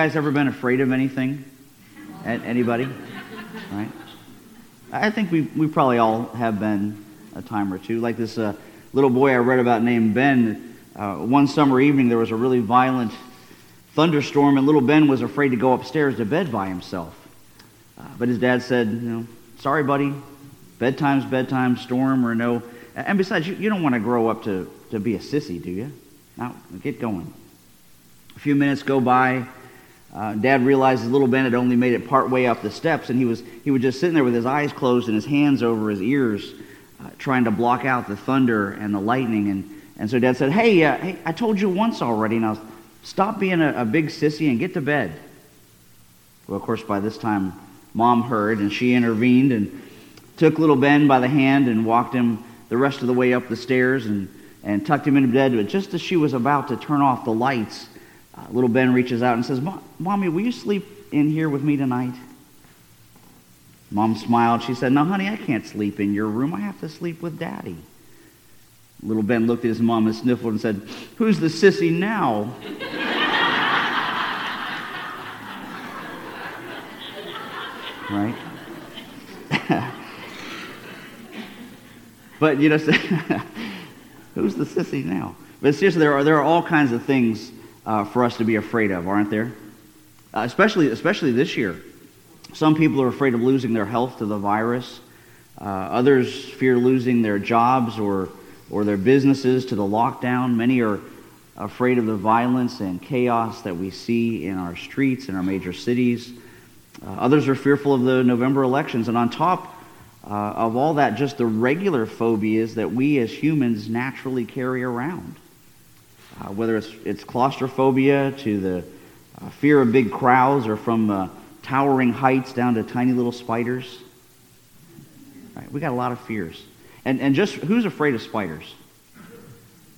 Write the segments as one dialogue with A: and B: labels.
A: guys ever been afraid of anything? A- Anybody? Right? I think we, we probably all have been a time or two. Like this uh, little boy I read about named Ben. Uh, one summer evening, there was a really violent thunderstorm, and little Ben was afraid to go upstairs to bed by himself. Uh, but his dad said, you know, sorry, buddy, bedtime's bedtime, storm or no. And besides, you, you don't want to grow up to, to be a sissy, do you? Now, get going. A few minutes go by. Uh, Dad realizes little Ben had only made it part way up the steps, and he was he was just sitting there with his eyes closed and his hands over his ears, uh, trying to block out the thunder and the lightning. And and so Dad said, "Hey, uh, hey, I told you once already. Now stop being a, a big sissy and get to bed." Well, of course, by this time, Mom heard, and she intervened and took little Ben by the hand and walked him the rest of the way up the stairs and and tucked him into bed. But just as she was about to turn off the lights uh, little Ben reaches out and says, Mommy, will you sleep in here with me tonight? Mom smiled. She said, No, honey, I can't sleep in your room. I have to sleep with Daddy. Little Ben looked at his mom and sniffled and said, Who's the sissy now? right? but, you know, who's the sissy now? But seriously, there are, there are all kinds of things uh, for us to be afraid of, aren't there? Uh, especially, especially this year. Some people are afraid of losing their health to the virus. Uh, others fear losing their jobs or, or their businesses to the lockdown. Many are afraid of the violence and chaos that we see in our streets, in our major cities. Uh, others are fearful of the November elections. And on top uh, of all that, just the regular phobias that we as humans naturally carry around uh, whether it's, it's claustrophobia to the uh, fear of big crowds or from uh, towering heights down to tiny little spiders. Right, we got a lot of fears. And, and just who's afraid of spiders?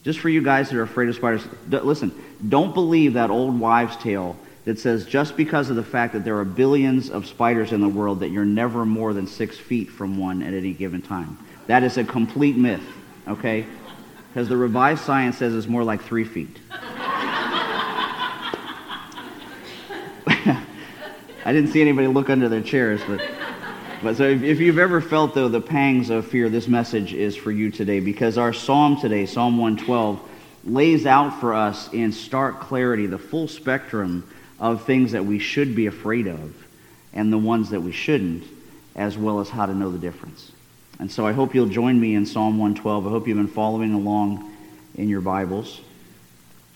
A: Just for you guys that are afraid of spiders, d- listen, don't believe that old wives' tale that says just because of the fact that there are billions of spiders in the world that you're never more than six feet from one at any given time. That is a complete myth, okay? Because the revised science says it's more like three feet. I didn't see anybody look under their chairs, but, but so if, if you've ever felt, though, the pangs of fear, this message is for you today because our psalm today, Psalm 112, lays out for us in stark clarity the full spectrum of things that we should be afraid of and the ones that we shouldn't, as well as how to know the difference. And so I hope you'll join me in Psalm 112. I hope you've been following along in your Bibles.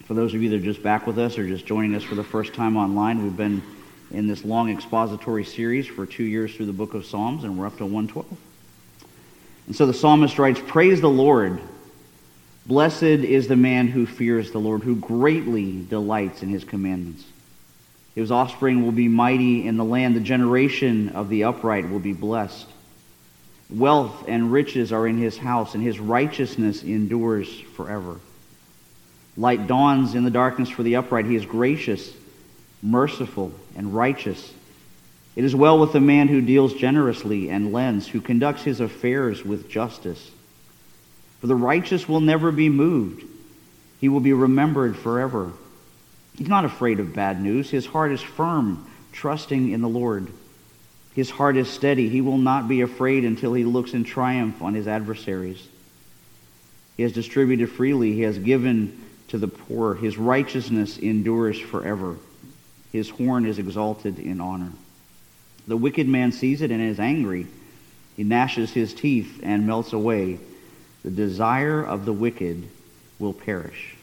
A: For those of you that are just back with us or just joining us for the first time online, we've been in this long expository series for two years through the book of Psalms, and we're up to 112. And so the psalmist writes, Praise the Lord. Blessed is the man who fears the Lord, who greatly delights in his commandments. His offspring will be mighty in the land. The generation of the upright will be blessed. Wealth and riches are in his house, and his righteousness endures forever. Light dawns in the darkness for the upright. He is gracious, merciful, and righteous. It is well with the man who deals generously and lends, who conducts his affairs with justice. For the righteous will never be moved. He will be remembered forever. He's not afraid of bad news. His heart is firm, trusting in the Lord. His heart is steady. He will not be afraid until he looks in triumph on his adversaries. He has distributed freely. He has given to the poor. His righteousness endures forever. His horn is exalted in honor. The wicked man sees it and is angry. He gnashes his teeth and melts away. The desire of the wicked will perish.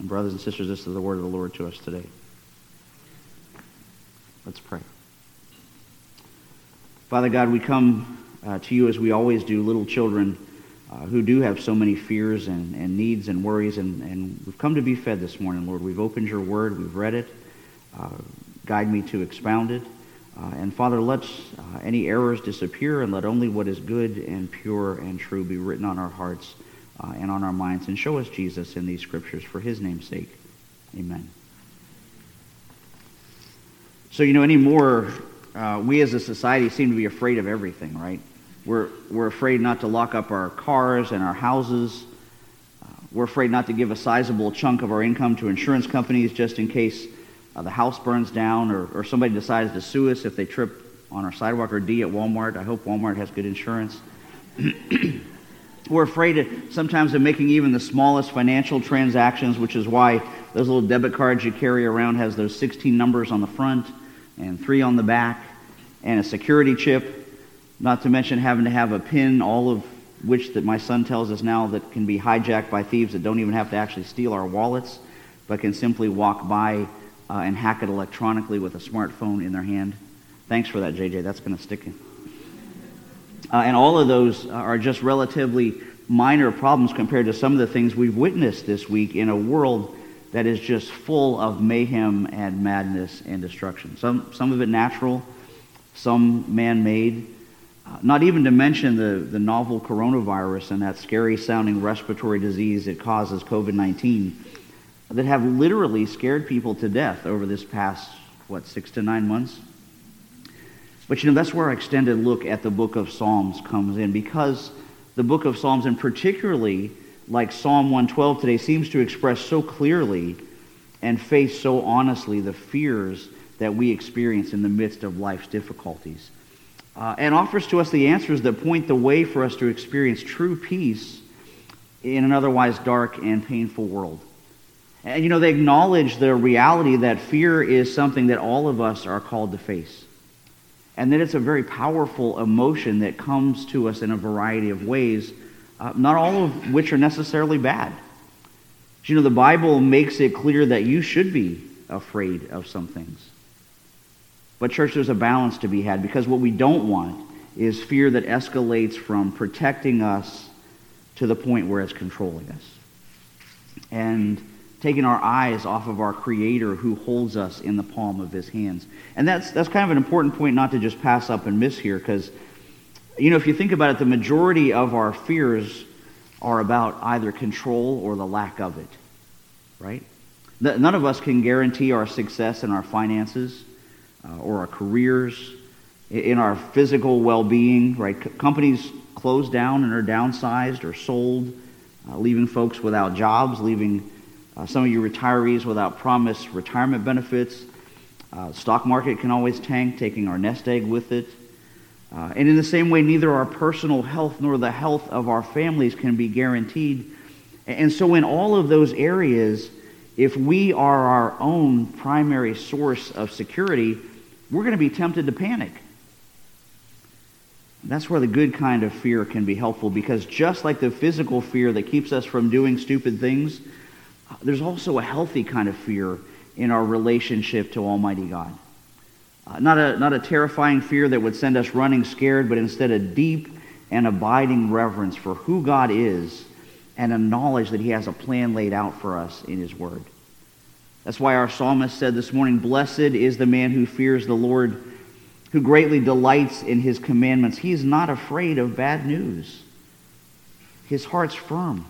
A: And brothers and sisters, this is the word of the Lord to us today. Let's pray. Father God, we come uh, to you as we always do, little children uh, who do have so many fears and, and needs and worries, and, and we've come to be fed this morning, Lord. We've opened your word, we've read it. Uh, guide me to expound it. Uh, and Father, let uh, any errors disappear and let only what is good and pure and true be written on our hearts uh, and on our minds. And show us Jesus in these scriptures for his name's sake. Amen. So, you know, any more uh, we as a society seem to be afraid of everything, right? We're, we're afraid not to lock up our cars and our houses. Uh, we're afraid not to give a sizable chunk of our income to insurance companies just in case uh, the house burns down, or, or somebody decides to sue us if they trip on our sidewalk, or D at Walmart. I hope Walmart has good insurance. We're afraid of, sometimes of making even the smallest financial transactions, which is why those little debit cards you carry around has those 16 numbers on the front and three on the back and a security chip. Not to mention having to have a pin, all of which that my son tells us now that can be hijacked by thieves that don't even have to actually steal our wallets, but can simply walk by uh, and hack it electronically with a smartphone in their hand. Thanks for that, JJ. That's going to stick in. Uh, and all of those are just relatively minor problems compared to some of the things we've witnessed this week in a world that is just full of mayhem and madness and destruction. Some, some of it natural, some man made. Uh, not even to mention the, the novel coronavirus and that scary sounding respiratory disease it causes, COVID 19, that have literally scared people to death over this past, what, six to nine months? But you know, that's where our extended look at the book of Psalms comes in because the book of Psalms, and particularly like Psalm 112 today, seems to express so clearly and face so honestly the fears that we experience in the midst of life's difficulties. Uh, and offers to us the answers that point the way for us to experience true peace in an otherwise dark and painful world. And you know, they acknowledge the reality that fear is something that all of us are called to face and that it's a very powerful emotion that comes to us in a variety of ways, uh, not all of which are necessarily bad. You know, the Bible makes it clear that you should be afraid of some things. But, church, there's a balance to be had because what we don't want is fear that escalates from protecting us to the point where it's controlling us. And taking our eyes off of our Creator who holds us in the palm of His hands. And that's, that's kind of an important point not to just pass up and miss here because, you know, if you think about it, the majority of our fears are about either control or the lack of it, right? None of us can guarantee our success in our finances uh, or our careers, in our physical well being, right? C- companies close down and are downsized or sold, uh, leaving folks without jobs, leaving uh, some of you retirees without promised retirement benefits. Uh, stock market can always tank, taking our nest egg with it. Uh, and in the same way, neither our personal health nor the health of our families can be guaranteed. And so, in all of those areas, if we are our own primary source of security, we're going to be tempted to panic. That's where the good kind of fear can be helpful because just like the physical fear that keeps us from doing stupid things, there's also a healthy kind of fear in our relationship to Almighty God. Uh, not, a, not a terrifying fear that would send us running scared, but instead a deep and abiding reverence for who God is and a knowledge that He has a plan laid out for us in His Word. That's why our psalmist said this morning, Blessed is the man who fears the Lord, who greatly delights in His commandments. He is not afraid of bad news. His heart's firm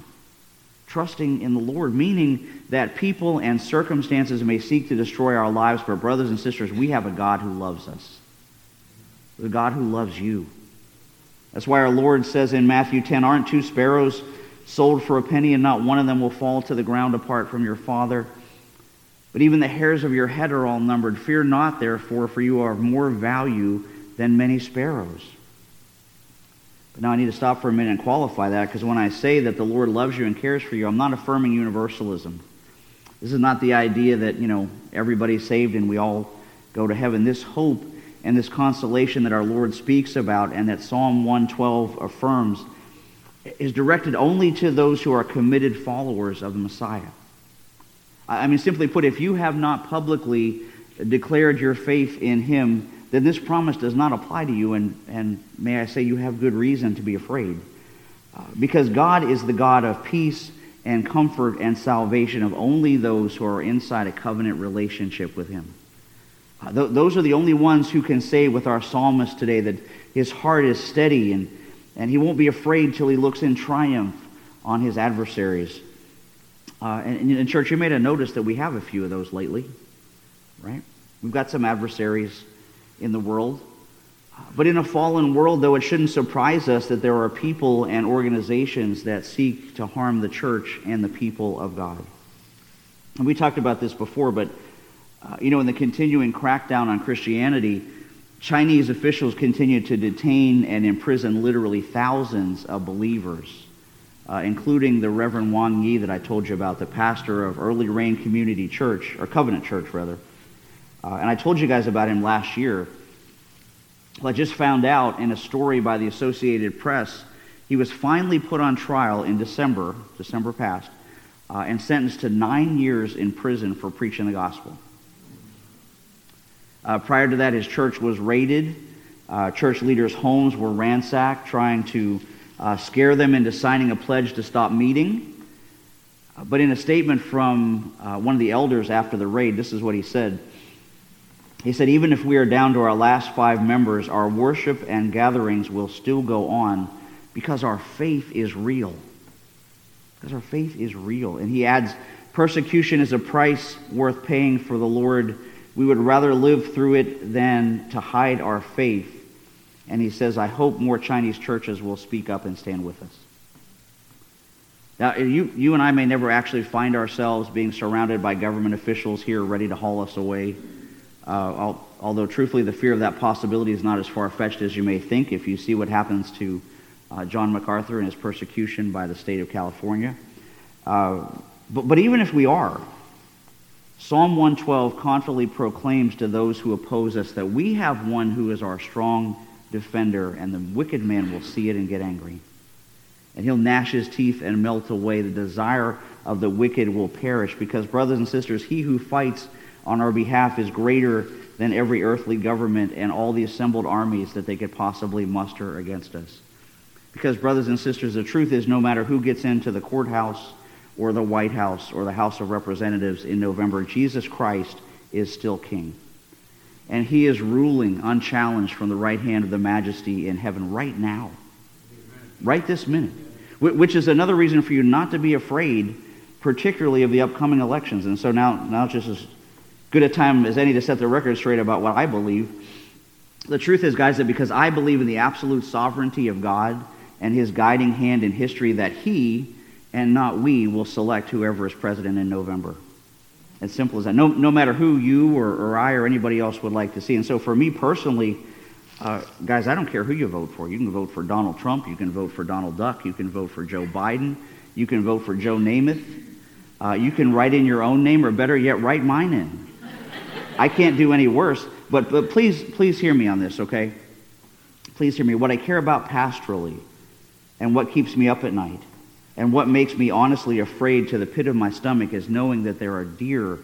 A: trusting in the Lord, meaning that people and circumstances may seek to destroy our lives, but brothers and sisters, we have a God who loves us. The God who loves you. That's why our Lord says in Matthew 10, Aren't two sparrows sold for a penny, and not one of them will fall to the ground apart from your Father? But even the hairs of your head are all numbered. Fear not, therefore, for you are of more value than many sparrows. But now I need to stop for a minute and qualify that because when I say that the Lord loves you and cares for you, I'm not affirming universalism. This is not the idea that, you know, everybody's saved and we all go to heaven. This hope and this consolation that our Lord speaks about and that Psalm 112 affirms is directed only to those who are committed followers of the Messiah. I mean, simply put, if you have not publicly declared your faith in him, then this promise does not apply to you, and, and may I say you have good reason to be afraid. Uh, because God is the God of peace and comfort and salvation of only those who are inside a covenant relationship with Him. Uh, th- those are the only ones who can say with our psalmist today that his heart is steady and, and he won't be afraid till he looks in triumph on his adversaries. Uh, and in church, you may have noticed that we have a few of those lately, right? We've got some adversaries in the world. But in a fallen world, though, it shouldn't surprise us that there are people and organizations that seek to harm the church and the people of God. And we talked about this before, but Uh, you know, in the continuing crackdown on Christianity, Chinese officials continue to detain and imprison literally thousands of believers, uh, including the Reverend Wang Yi that I told you about, the pastor of Early Rain Community Church, or Covenant Church, rather. Uh, and I told you guys about him last year. Well, I just found out in a story by the Associated Press, he was finally put on trial in December, December past, uh, and sentenced to nine years in prison for preaching the gospel. Uh, prior to that, his church was raided. Uh, church leaders' homes were ransacked, trying to uh, scare them into signing a pledge to stop meeting. Uh, but in a statement from one of the elders after the raid, this is what he said. He said, Even if we are down to our last five members, our worship and gatherings will still go on because our faith is real. Because our faith is real. And he adds, Persecution is a price worth paying for the Lord we would rather live through it than to hide our faith. And he says, I hope more Chinese churches will speak up and stand with us. Now, you, you and I may never actually find ourselves being surrounded by government officials here ready to haul us away. Uh, although, truthfully, the fear of that possibility is not as far fetched as you may think if you see what happens to uh, John MacArthur and his persecution by the state of California. Uh, but, but even if we are, Psalm 112 confidently proclaims to those who oppose us that we have one who is our strong defender, and the wicked man will see it and get angry. And he'll gnash his teeth and melt away. The desire of the wicked will perish because, brothers and sisters, he who fights on our behalf is greater than every earthly government and all the assembled armies that they could possibly muster against us. Because, brothers and sisters, the truth is no matter who gets into the courthouse, or the White House or the House of Representatives in November, Jesus Christ is still king. And he is ruling unchallenged from the right hand of the majesty in heaven right now. Right this minute. Which is another reason for you not to be afraid, particularly of the upcoming elections. And so now, now just as good a time as any to set the record straight about what I believe. The truth is, guys, that because I believe in the absolute sovereignty of God and his guiding hand in history, that he and not we will select whoever is president in November. As simple as that. No, no matter who you or, or I or anybody else would like to see. And so for me personally, uh, guys, I don't care who you vote for. You can vote for Donald Trump. You can vote for Donald Duck. You can vote for Joe Biden. You can vote for Joe Namath. Uh, you can write in your own name, or better yet, write mine in. I can't do any worse. But, but please, please hear me on this, okay? Please hear me. What I care about pastorally and what keeps me up at night and what makes me honestly afraid to the pit of my stomach is knowing that there are dear,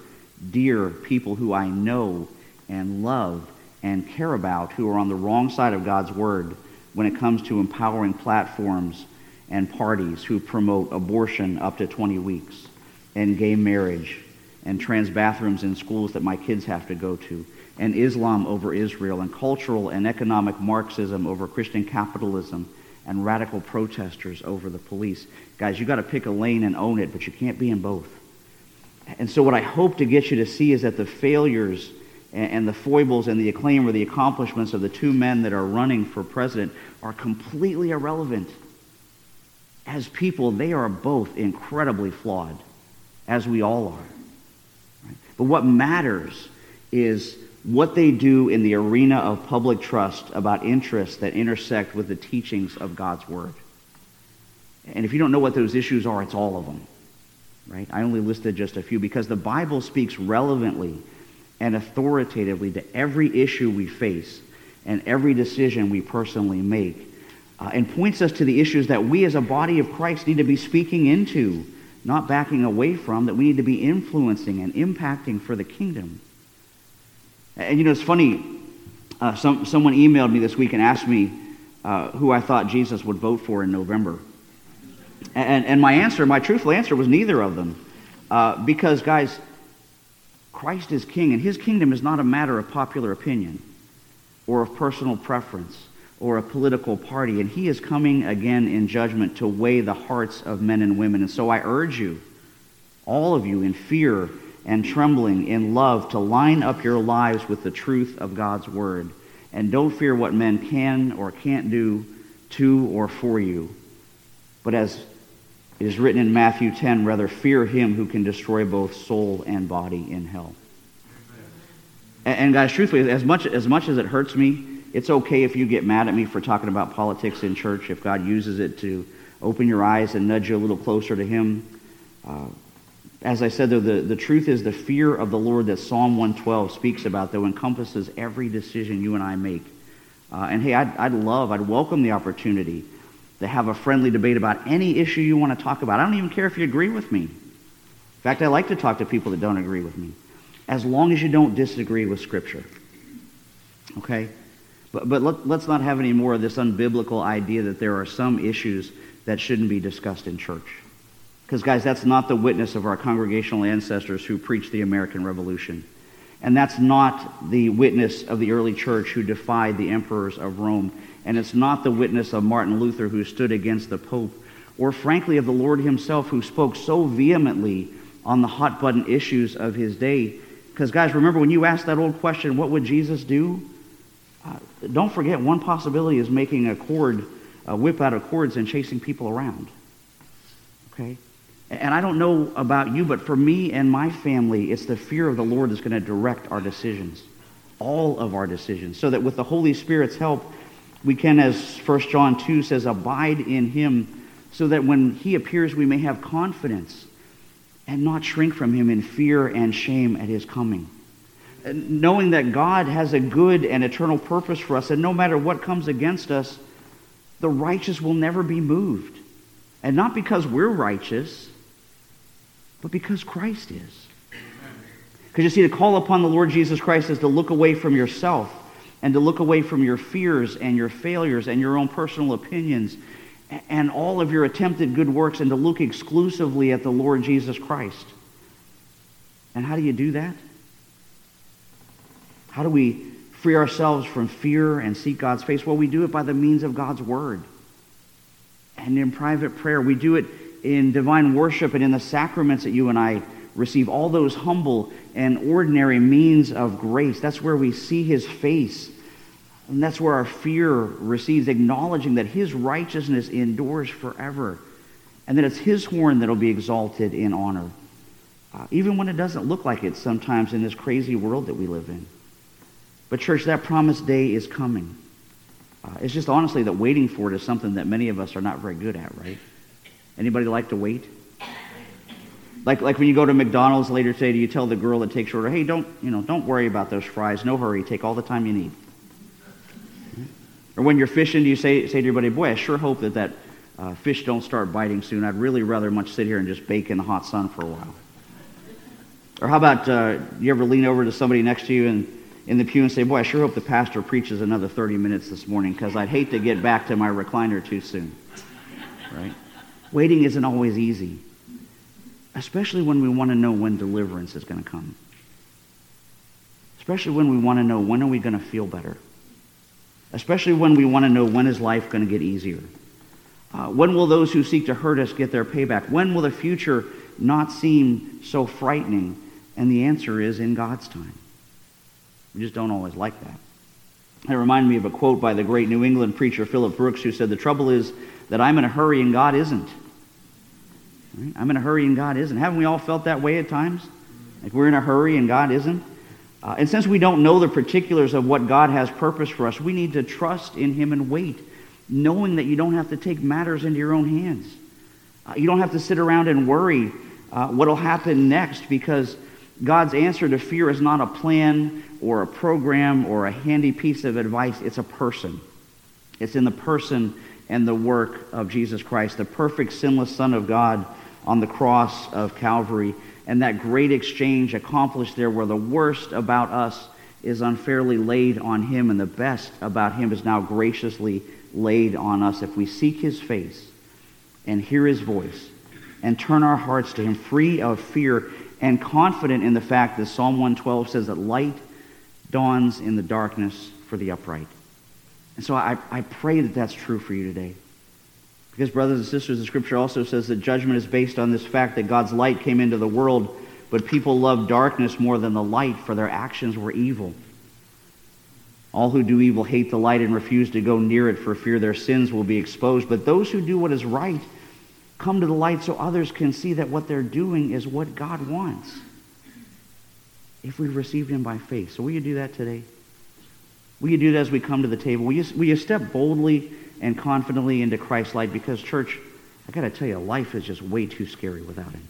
A: dear people who I know and love and care about who are on the wrong side of God's word when it comes to empowering platforms and parties who promote abortion up to 20 weeks and gay marriage and trans bathrooms in schools that my kids have to go to and Islam over Israel and cultural and economic Marxism over Christian capitalism and radical protesters over the police. Guys, you got to pick a lane and own it, but you can't be in both. And so, what I hope to get you to see is that the failures and the foibles and the acclaim or the accomplishments of the two men that are running for president are completely irrelevant. As people, they are both incredibly flawed, as we all are. But what matters is what they do in the arena of public trust about interests that intersect with the teachings of God's Word. And if you don't know what those issues are, it's all of them. Right? I only listed just a few because the Bible speaks relevantly and authoritatively to every issue we face and every decision we personally make uh, and points us to the issues that we as a body of Christ need to be speaking into, not backing away from, that we need to be influencing and impacting for the kingdom. And you know, it's funny. Uh, some, someone emailed me this week and asked me uh, who I thought Jesus would vote for in November. And, and my answer, my truthful answer, was neither of them. Uh, because, guys, Christ is king, and his kingdom is not a matter of popular opinion or of personal preference or a political party. And he is coming again in judgment to weigh the hearts of men and women. And so I urge you, all of you, in fear and trembling in love to line up your lives with the truth of God's word. And don't fear what men can or can't do to or for you. But as it is written in Matthew 10, rather fear him who can destroy both soul and body in hell. And, and guys, truthfully, as much, as much as it hurts me, it's okay if you get mad at me for talking about politics in church, if God uses it to open your eyes and nudge you a little closer to Him. Uh, as I said, though, the, the truth is the fear of the Lord that Psalm 112 speaks about, though, encompasses every decision you and I make. Uh, and hey, I'd, I'd love, I'd welcome the opportunity to have a friendly debate about any issue you want to talk about. I don't even care if you agree with me. In fact, I like to talk to people that don't agree with me, as long as you don't disagree with Scripture. Okay? But, but let, let's not have any more of this unbiblical idea that there are some issues that shouldn't be discussed in church. Because, guys, that's not the witness of our congregational ancestors who preached the American Revolution. And that's not the witness of the early church who defied the emperors of Rome. And it's not the witness of Martin Luther who stood against the Pope. Or, frankly, of the Lord himself who spoke so vehemently on the hot button issues of his day. Because, guys, remember when you asked that old question, what would Jesus do? Uh, don't forget, one possibility is making a cord, a whip out of cords and chasing people around. Okay? And I don't know about you, but for me and my family, it's the fear of the Lord that's going to direct our decisions, all of our decisions, so that with the Holy Spirit's help, we can, as 1 John 2 says, abide in him, so that when he appears, we may have confidence and not shrink from him in fear and shame at his coming. Knowing that God has a good and eternal purpose for us, and no matter what comes against us, the righteous will never be moved. And not because we're righteous, but because Christ is. Because you see, to call upon the Lord Jesus Christ is to look away from yourself and to look away from your fears and your failures and your own personal opinions and all of your attempted good works and to look exclusively at the Lord Jesus Christ. And how do you do that? How do we free ourselves from fear and seek God's face? Well, we do it by the means of God's Word and in private prayer. We do it in divine worship and in the sacraments that you and I receive, all those humble and ordinary means of grace. That's where we see his face. And that's where our fear receives, acknowledging that his righteousness endures forever and that it's his horn that'll be exalted in honor, uh, even when it doesn't look like it sometimes in this crazy world that we live in. But, church, that promised day is coming. Uh, it's just honestly that waiting for it is something that many of us are not very good at, right? Anybody like to wait? Like, like when you go to McDonald's later today, do you tell the girl that takes your order, hey, don't, you know, don't worry about those fries. No hurry. Take all the time you need. Or when you're fishing, do you say, say to your buddy, boy, I sure hope that that uh, fish don't start biting soon. I'd really rather much sit here and just bake in the hot sun for a while. Or how about uh, you ever lean over to somebody next to you and in the pew and say, boy, I sure hope the pastor preaches another 30 minutes this morning because I'd hate to get back to my recliner too soon. Right? Waiting isn't always easy, especially when we want to know when deliverance is going to come. Especially when we want to know when are we going to feel better. Especially when we want to know when is life going to get easier. Uh, when will those who seek to hurt us get their payback? When will the future not seem so frightening? And the answer is in God's time. We just don't always like that. It reminded me of a quote by the great New England preacher Philip Brooks who said, The trouble is that I'm in a hurry and God isn't. Right? I'm in a hurry and God isn't. Haven't we all felt that way at times? Like we're in a hurry and God isn't? Uh, and since we don't know the particulars of what God has purpose for us, we need to trust in Him and wait, knowing that you don't have to take matters into your own hands. Uh, you don't have to sit around and worry uh, what will happen next because God's answer to fear is not a plan or a program or a handy piece of advice, it's a person. It's in the person and the work of Jesus Christ, the perfect, sinless Son of God on the cross of Calvary, and that great exchange accomplished there where the worst about us is unfairly laid on him and the best about him is now graciously laid on us. If we seek his face and hear his voice and turn our hearts to him free of fear and confident in the fact that Psalm 112 says that light dawns in the darkness for the upright. And so I, I pray that that's true for you today. Because, brothers and sisters, the scripture also says that judgment is based on this fact that God's light came into the world, but people loved darkness more than the light, for their actions were evil. All who do evil hate the light and refuse to go near it for fear their sins will be exposed. But those who do what is right come to the light so others can see that what they're doing is what God wants. if we've received him by faith. So will you do that today? Will you do that as we come to the table? Will you, will you step boldly and confidently into Christ's light? Because, church, I got to tell you, life is just way too scary without him.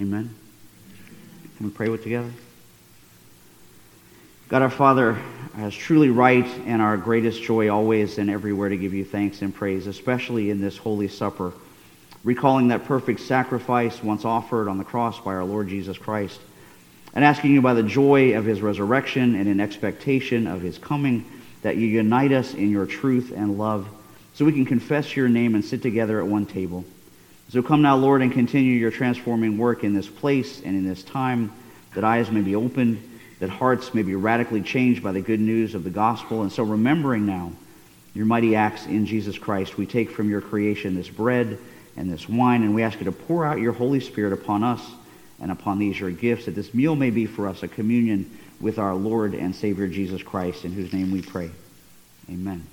A: Amen? Can we pray with together? God our Father, is truly right and our greatest joy always and everywhere to give you thanks and praise, especially in this Holy Supper, recalling that perfect sacrifice once offered on the cross by our Lord Jesus Christ, and asking you by the joy of his resurrection and in expectation of his coming that you unite us in your truth and love so we can confess your name and sit together at one table. So come now, Lord, and continue your transforming work in this place and in this time, that eyes may be opened that hearts may be radically changed by the good news of the gospel. And so, remembering now your mighty acts in Jesus Christ, we take from your creation this bread and this wine, and we ask you to pour out your Holy Spirit upon us and upon these your gifts, that this meal may be for us a communion with our Lord and Savior Jesus Christ, in whose name we pray. Amen.